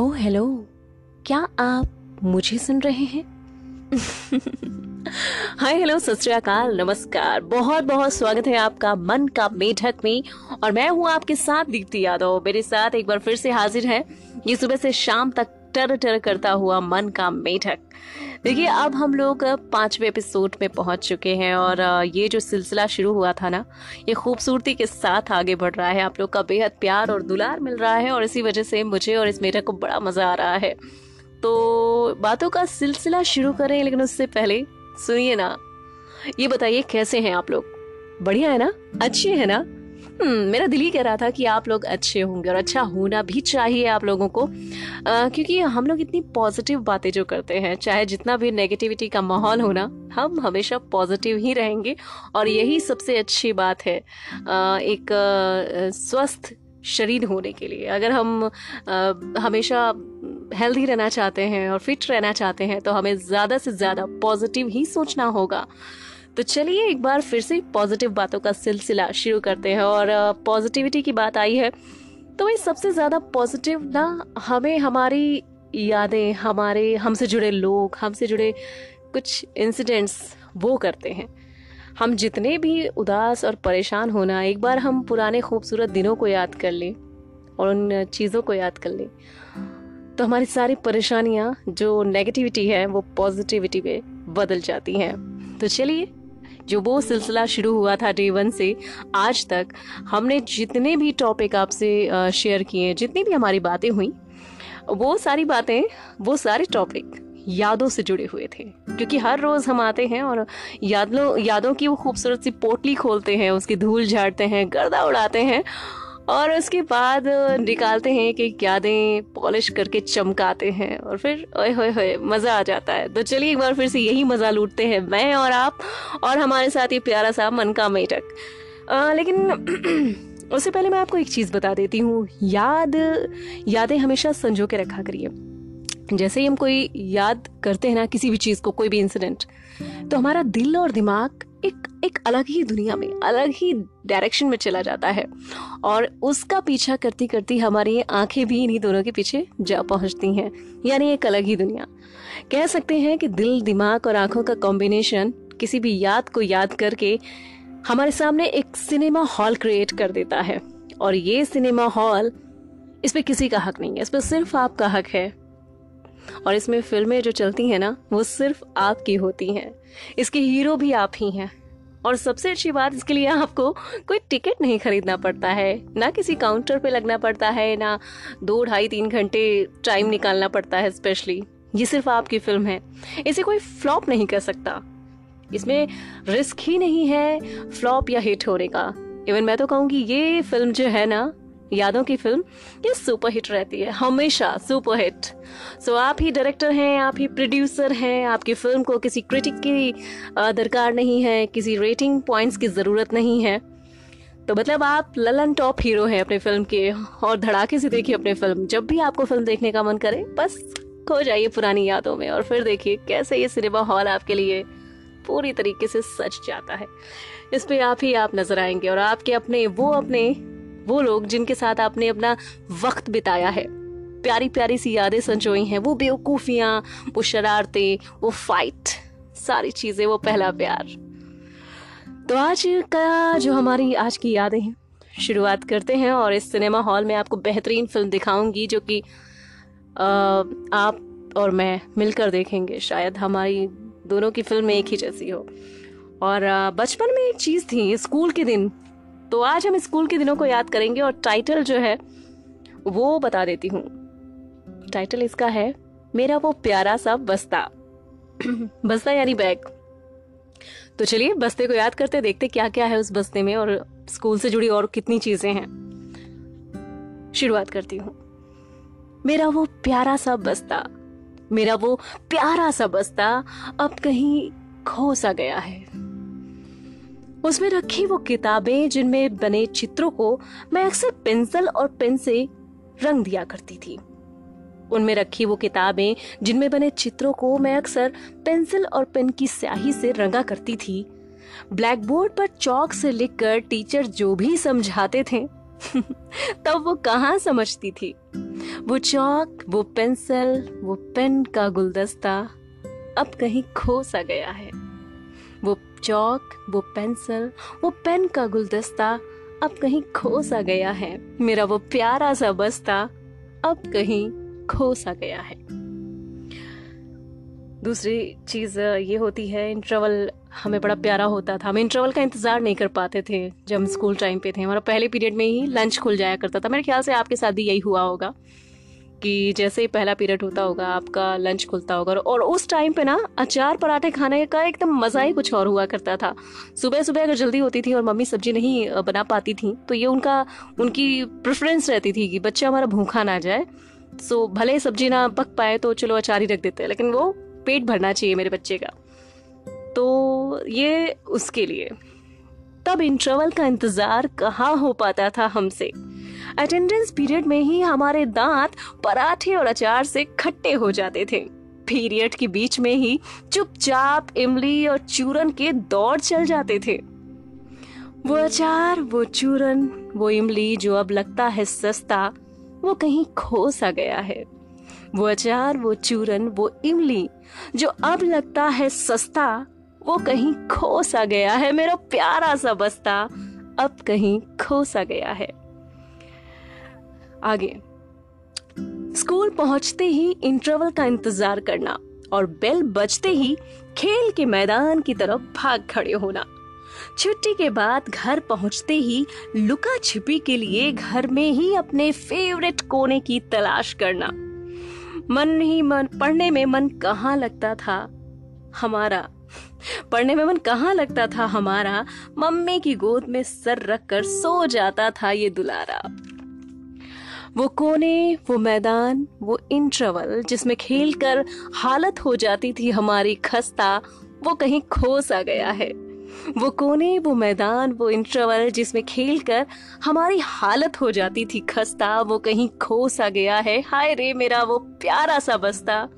Oh hello. क्या आप मुझे सुन रहे हैं? हाय, हेलो, सत नमस्कार। बहुत बहुत स्वागत है आपका मन का मेढक में। और मैं हूँ आपके साथ दीप्ति यादव। मेरे साथ एक बार फिर से हाजिर है। ये सुबह से शाम तक टर टर करता हुआ मन का मेढक। देखिए, अब हम लोग पांचवे एपिसोड में पहुँच चुके हैं और ये जो सिलसिला शुरू हुआ था ना, ये खूबसूरती के साथ आगे बढ़ रहा है। आप लोग का बेहद प्यार और दुलार मिल रहा है और इसी वजह से मुझे और इस मेरा को बड़ा मज़ा आ रहा है। तो बातों का सिलसिला शुरू करें, लेकिन उससे पहले सुनिए ना, ये बताइए कैसे हैं आप लोग? बढ़िया है ना? अच्छे है ना? मेरा दिल ही कह रहा था कि आप लोग अच्छे होंगे और अच्छा होना भी चाहिए आप लोगों को। आ, क्योंकि हम लोग इतनी पॉजिटिव बातें जो करते हैं चाहे जितना भी नेगेटिविटी का माहौल होना हम हमेशा पॉजिटिव ही रहेंगे और यही सबसे अच्छी बात है आ, एक आ, स्वस्थ शरीर होने के लिए। अगर हम आ, हमेशा हेल्दी रहना चाहते हैं और फिट रहना चाहते हैं तो हमें ज़्यादा से ज़्यादा पॉजिटिव ही सोचना होगा। तो चलिए एक बार फिर से पॉजिटिव बातों का सिलसिला शुरू करते हैं और पॉजिटिविटी की बात आई है। तो भाई सबसे ज़्यादा पॉजिटिव ना हमें हमारी यादें, हमारे, हमसे जुड़े लोग, हमसे जुड़े कुछ इंसिडेंट्स वो करते हैं। हम जितने भी उदास और परेशान होना, एक बार हम पुराने खूबसूरत दिनों को याद कर लें और उन चीज़ों को याद कर लें तो हमारी सारी परेशानियाँ, जो नेगेटिविटी है, वो पॉजिटिविटी में बदल जाती हैं। तो चलिए जो वो सिलसिला शुरू हुआ था डे वन से, आज तक हमने जितने भी टॉपिक आपसे शेयर किए, जितनी भी हमारी बातें हुई, वो सारी बातें, वो सारे टॉपिक यादों से जुड़े हुए थे। क्योंकि हर रोज हम आते हैं और यादों यादों की वो खूबसूरत सी पोटली खोलते हैं, उसकी धूल झाड़ते हैं, गर्दा उड़ाते हैं और उसके बाद निकालते हैं कि यादें पॉलिश करके चमकाते हैं और फिर ओए होए होए, मज़ा आ जाता है। तो चलिए एक बार फिर से यही मज़ा लूटते हैं मैं और आप और हमारे साथ ये प्यारा सा मन का मेटक लेकिन उससे पहले मैं आपको एक चीज़ बता देती हूँ। याद, यादें हमेशा संजो के रखा करिए। जैसे ही हम कोई याद करते हैं ना किसी भी चीज़ को, कोई भी इंसिडेंट तो हमारा दिल और दिमाग एक एक अलग ही दुनिया में, अलग ही डायरेक्शन में चला जाता है। और उसका पीछा करती करती हमारी ये आँखें भी इन्हीं दोनों के पीछे जा पहुँचती हैं। यानी एक अलग ही दुनिया। कह सकते हैं कि दिल, दिमाग और आँखों का कॉम्बिनेशन किसी भी याद को याद करके हमारे सामने एक सिनेमा हॉल क्रिएट कर देता है। और ये सिनेमा हॉल इस पर किसी का हक नहीं है, इस पर सिर्फ़ आपका हक है। और इसमें फ़िल्में जो चलती हैं ना, वो सिर्फ़ आपकी होती हैं। इसके हीरो भी आप ही हैं। और सबसे अच्छी बात इसके लिए आपको कोई टिकट नहीं खरीदना पड़ता है, ना किसी काउंटर पे लगना पड़ता है, ना दो ढाई तीन घंटे टाइम निकालना पड़ता है स्पेशली। ये सिर्फ़ आपकी फ़िल्म है। इसे कोई फ्लॉप नहीं कर सकता। इसमें रिस्क ही नहीं है फ्लॉप या हिट होने का। इवन मैं तो कहूँगी ये फ़िल्म जो है ना यादों की फ़िल्म, ये सुपर हिट रहती है, हमेशा सुपर हिट सो आप ही डायरेक्टर हैं, आप ही प्रोड्यूसर हैं, आपकी फ़िल्म को किसी क्रिटिक की दरकार नहीं है, किसी रेटिंग पॉइंट्स की ज़रूरत नहीं है। तो मतलब आप ललन टॉप हीरो हैं अपने फ़िल्म के, और धड़ाके से देखिए अपनी फ़िल्म जब भी आपको फ़िल्म देखने का मन करे, बस खो जाइए पुरानी यादों में, और फिर देखिए कैसे ये सिनेमा हॉल आपके लिए पूरी तरीके से सच जाता है। इस पे आप ही आप नज़र आएँगे, और आपके अपने, वो अपने वो लोग जिनके साथ आपने अपना वक्त बिताया है प्यारी प्यारी सी यादें संजोई हैं, वो बेवकूफियाँ, वो शरारतें, वो फाइट सारी चीज़ें, वो पहला प्यार। तो आज का जो हमारी आज की यादें हैं, शुरुआत करते हैं और इस सिनेमा हॉल में आपको बेहतरीन फ़िल्म दिखाऊँगी जो कि आप और मैं मिलकर देखेंगे। शायद हमारी दोनों की फ़िल्म एक ही जैसी हो। और बचपन में एक चीज़ थी, स्कूल के दिन तो आज हम स्कूल के दिनों को याद करेंगे और टाइटल जो है, वो बता देती हूँ। टाइटल इसका है, मेरा वो प्यारा सा बस्ता। बस्ता यानी बैग। तो चलिए, बस्ते को याद करते देखते क्या क्या है उस बस्ते में और स्कूल से जुड़ी और कितनी चीज़ें हैं। शुरुआत करती हूँ। मेरा वो प्यारा सा बस्ता, मेरा वो प्यारा सा बस्ता अब कहीं खो सा गया है। उसमें रखी वो किताबें जिनमें बने चित्रों को मैं अक्सर पेंसिल और पेन से रंग दिया करती थी। उनमें रखी वो किताबें जिनमें बने चित्रों को मैं अक्सर पेंसिल और पेन की स्याही से रंगा करती थी। ब्लैक बोर्ड पर चौक से लिखकर टीचर जो भी समझाते थे, तब वो कहाँ समझती थी? वो चौक, वो पेंसिल, वो पेन का गुलदस्ता अब कहीं खो सा गया है। वो चौक, वो पेंसिल, वो पेन का गुलदस्ता अब कहीं खो सा गया है। मेरा वो प्यारा सा बस्ता अब कहीं खो सा गया है। दूसरी चीज़ ये होती है इंटरवल हमें बड़ा प्यारा होता था। हम इंटरवल का इंतज़ार नहीं कर पाते थे जब हम स्कूल टाइम पे थे। हमारा पहले पीरियड में ही लंच खुल जाया करता था। मेरे ख्याल से आपके साथ भी यही हुआ होगा। कि जैसे ही पहला पीरियड होता होगा, आपका लंच खुलता होगा और उस टाइम पे ना, अचार पराठे खाने का एकदम मज़ा ही कुछ और हुआ करता था। सुबह सुबह अगर जल्दी होती थी और मम्मी सब्ज़ी नहीं बना पाती थी तो ये उनका, उनकी प्रेफरेंस रहती थी कि बच्चा हमारा भूखा ना जाए। सो, भले सब्ज़ी ना पक पाए तो चलो अचार ही रख देते हैं, लेकिन वो पेट भरना चाहिए मेरे बच्चे का। तो ये उसके लिए। तब इंटरवल का इंतज़ार कहाँ हो पाता था हमसे? अटेंडेंस पीरियड में ही हमारे दांत पराठे और अचार से खट्टे हो जाते थे। पीरियड के बीच में ही चुपचाप इमली और चूरन के दौड़ चल जाते थे। वो अचार, वो चूरन, वो इमली जो अब लगता है सस्ता, वो कहीं खो सा गया है। वो अचार, वो चूरन, वो इमली जो अब लगता है सस्ता, वो कहीं खो सा गया है। मेरा प्यारा सा बस्ता अब कहीं खो सा गया है। आगे। स्कूल पहुँचते ही इंटरवल का इंतज़ार करना और बेल बजते ही खेल के मैदान की तरफ़ भाग खड़े होना। छुट्टी के बाद घर पहुँचते ही लुका छिपी के लिए घर में ही अपने फेवरेट कोने की तलाश करना। मन ही मन, पढ़ने में मन कहाँ लगता था? हमारा। पढ़ने में मन कहाँ लगता था? हमारा। मम्मी की गोद में सर रखकर सो जाता था ये दुलारा। वो कोने, वो मैदान, वो इंटरवल जिसमें खेलकर हालत हो जाती थी हमारी खस्ता, वो कहीं खो सा गया है। वो कोने, वो मैदान, वो इंटरवल जिसमें खेलकर हमारी हालत हो जाती थी खस्ता, वो कहीं खो सा गया है। हाय रे मेरा वो प्यारा सा बस्ता,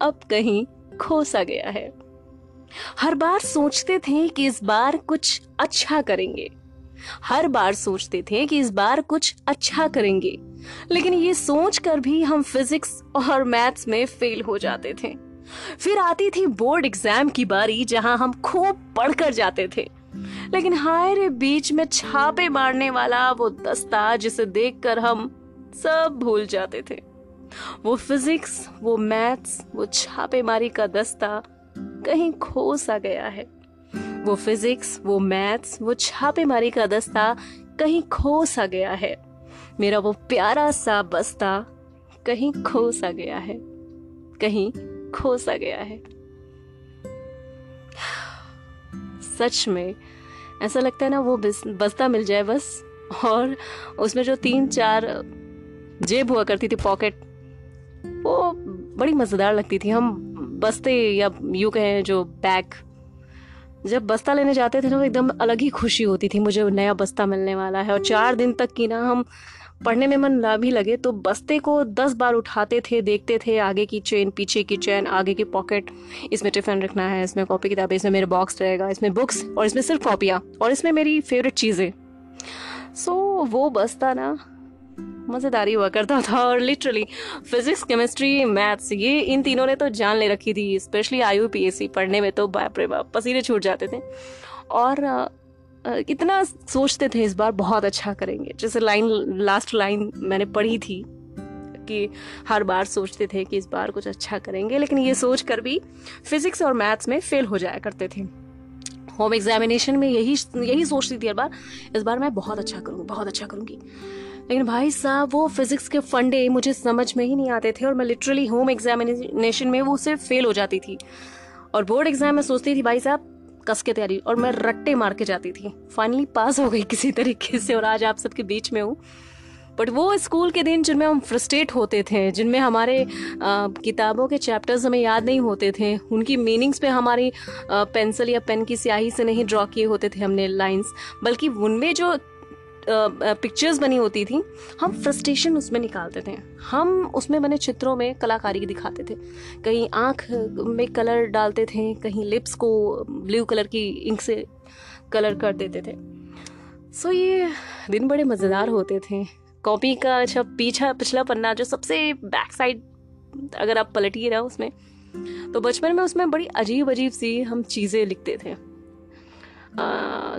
अब कहीं खो सा गया है। हर बार सोचते थे कि इस बार कुछ अच्छा करेंगे। हर बार सोचते थे कि इस बार कुछ अच्छा करेंगे। लेकिन ये सोच कर भी हम फिजिक्स और मैथ्स में फेल हो जाते थे। फिर आती थी बोर्ड एग्ज़ाम की बारी, जहाँ हम खूब पढ़कर जाते थे। लेकिन हाय रे, बीच में छापे मारने वाला वो दस्ता जिसे देखकर हम सब भूल जाते थे। वो फिजिक्स, वो मैथ्स, वो छापेमारी का दस्ता कहीं खो सा गया है। वो फिजिक्स, वो मैथ्स, वो छापेमारी का दस्ता कहीं खो सा गया है। मेरा वो प्यारा सा बस्ता कहीं खो सा गया है, कहीं खो सा गया है। सच में, ऐसा लगता है ना वो बस्ता मिल जाए बस, और उसमें जो तीन चार जेब हुआ करती थी पॉकेट, वो बड़ी मज़ेदार लगती थी। हम बस्ते या यू कहें जो बैग, जब बस्ता लेने जाते थे ना तो एकदम अलग ही खुशी होती थी, मुझे नया बस्ता मिलने वाला है, और चार दिन तक की ना हम पढ़ने में मन ना भी लगे तो बस्ते को दस बार उठाते थे देखते थे आगे की चेन पीछे की चेन आगे की पॉकेट। इसमें टिफ़िन रखना है इसमें कॉपी किताबें इसमें मेरे बॉक्स रहेगा इसमें बुक्स और इसमें सिर्फ़ कॉपियाँ और इसमें मेरी फेवरेट चीज़ें। सो so, वो बस्ता ना मज़ेदारी हुआ करता था और लिटरली फिजिक्स केमिस्ट्री मैथ्स ये इन तीनों ने तो जान ले रखी थी स्पेशली आई पढ़ने में तो बाप रे बाप पसीने छूट जाते थे। और इतना सोचते थे इस बार बहुत अच्छा करेंगे। जैसे लाइन लास्ट लाइन मैंने पढ़ी थी कि हर बार सोचते थे कि इस बार कुछ अच्छा करेंगे, लेकिन ये सोच कर भी फिजिक्स और मैथ्स में फेल हो जाया करते थे। होम एग्जामिनेशन में यही यही सोचती थी हर बार, इस बार मैं बहुत अच्छा करूँगी, बहुत अच्छा करूँगी। लेकिन भाई साहब, वो फिजिक्स के फंडे मुझे समझ में ही नहीं आते थे और मैं लिटरली होम एग्जामिनेशन में वो सिर्फ़ फेल हो जाती थी। और बोर्ड एग्ज़ाम में सोचती थी, भाई साहब कस के तैयारी और मैं रट्टे मार के जाती थी। फाइनली पास हो गई किसी तरीके से और आज आप सबके बीच में हूँ। बट वो स्कूल के दिन जिनमें हम फ्रस्ट्रेट होते थे जिनमें हमारे आ, किताबों के चैप्टर्स हमें याद नहीं होते थे उनकी मीनिंग्स पे हमारी पेंसिल या पेन की स्याही से नहीं ड्रॉ किए होते थे हमने लाइंस बल्कि उनमें जो पिक्चर्स बनी होती थी, हम फ्रस्ट्रेशन उसमें निकालते थे। हम उसमें बने चित्रों में कलाकारी दिखाते थे। कहीं आँख में कलर डालते थे, कहीं लिप्स को ब्लू कलर की इंक से कलर कर देते थे। सो ये दिन बड़े मज़ेदार होते थे। कॉपी का अच्छा पीछा, पिछला पन्ना जो सबसे बैक साइड अगर आप पलटिए ना उसमें तो बचपन में उसमें बड़ी अजीब अजीब सी हम चीज़ें लिखते थे।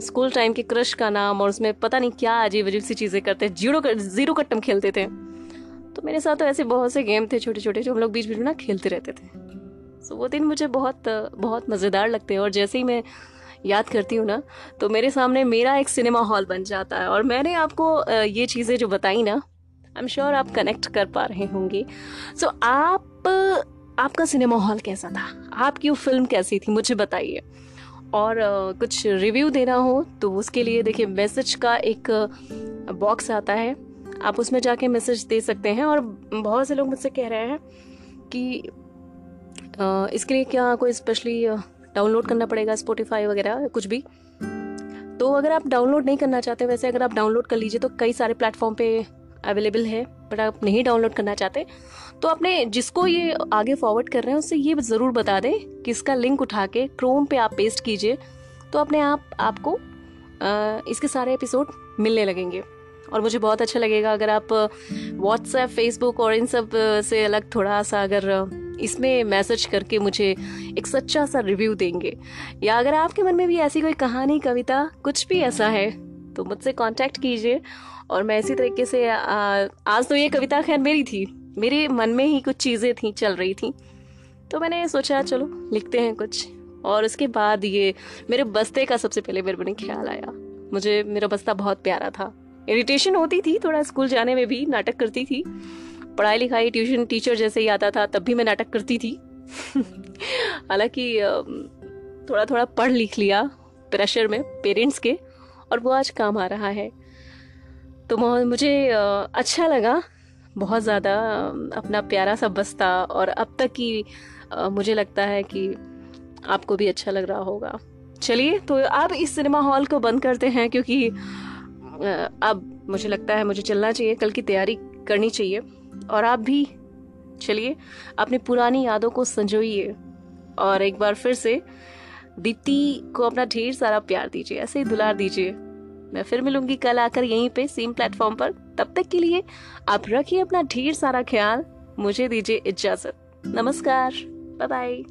स्कूल टाइम के क्रश का नाम और उसमें पता नहीं क्या अजीब अजीब सी चीज़ें करते ज़ीरो कर, ज़ीरो कट्टम खेलते थे। तो मेरे साथ तो ऐसे बहुत से गेम थे छोटे छोटे जो हम लोग बीच बीच में ना खेलते रहते थे। सो वो दिन मुझे बहुत बहुत मज़ेदार लगते हैं और जैसे ही मैं याद करती हूँ ना तो मेरे सामने मेरा एक सिनेमा हॉल बन जाता है। और मैंने आपको ये चीज़ें जो बताई ना आई एम श्योर आप कनेक्ट कर पा रहे होंगे। सो so, आप आपका सिनेमा हॉल कैसा था? आपकी वो फ़िल्म कैसी थी? मुझे बताइए। और कुछ रिव्यू देना हो तो उसके लिए देखिए मैसेज का एक बॉक्स आता है। आप उसमें जाके मैसेज दे सकते हैं और बहुत से लोग मुझसे कह रहे हैं कि इसके लिए क्या कोई स्पेशली डाउनलोड करना पड़ेगा स्पोटिफाई वगैरह, कुछ भी। तो अगर आप डाउनलोड नहीं करना चाहते, वैसे अगर आप डाउनलोड कर लीजिए तो कई सारे प्लेटफॉर्म पे अवेलेबल है, बट आप नहीं डाउनलोड करना चाहते तो अपने जिसको ये आगे फॉरवर्ड कर रहे हैं उससे ये ज़रूर बता दें कि इसका लिंक उठा के क्रोम पे आप पेस्ट कीजिए तो अपने आप, आपको इसके सारे एपिसोड मिलने लगेंगे। और मुझे बहुत अच्छा लगेगा अगर आप व्हाट्सएप फेसबुक और इन सबसे अलग थोड़ा सा अगर इसमें मैसेज करके मुझे एक सच्चा सा रिव्यू देंगे। या अगर आपके मन में भी ऐसी कोई कहानी, कविता, कुछ भी ऐसा है तो मुझसे कांटेक्ट कीजिए। और मैं इसी तरीके से आ, आज तो ये कविता खैर मेरी थी। मेरे मन में ही कुछ चीज़ें थी चल रही थी। तो मैंने सोचा चलो लिखते हैं कुछ। और उसके बाद ये मेरे बस्ते का सबसे पहले मेरे मन ख्याल आया। मुझे मेरा बस्ता बहुत प्यारा था। इरिटेशन होती थी थोड़ा स्कूल जाने में भी नाटक करती थी। पढ़ाई लिखाई ट्यूशन टीचर जैसे ही आता था तब भी मैं नाटक करती थी। हालाँकि थोड़ा थोड़ा पढ़ लिख लिया प्रेशर में पेरेंट्स के। और वो आज काम आ रहा है। तो मुझे अच्छा लगा। बहुत ज़्यादा अपना प्यारा सा बस्ता और अब तक की मुझे लगता है कि आपको भी अच्छा लग रहा होगा। चलिए तो अब इस सिनेमा हॉल को बंद करते हैं क्योंकि अब मुझे लगता है मुझे चलना चाहिए, कल की तैयारी करनी चाहिए। और आप भी चलिए, अपनी पुरानी यादों को संजोइए। और एक बार फिर से दीप्ति को अपना ढेर सारा प्यार दीजिए, ऐसे ही दुलार दीजिए। मैं फिर मिलूँगी कल आकर यहीं पे सेम प्लेटफॉर्म पर। तब तक के लिए आप रखिए अपना ढेर सारा ख्याल, मुझे दीजिए इजाज़त। नमस्कार बाय बाय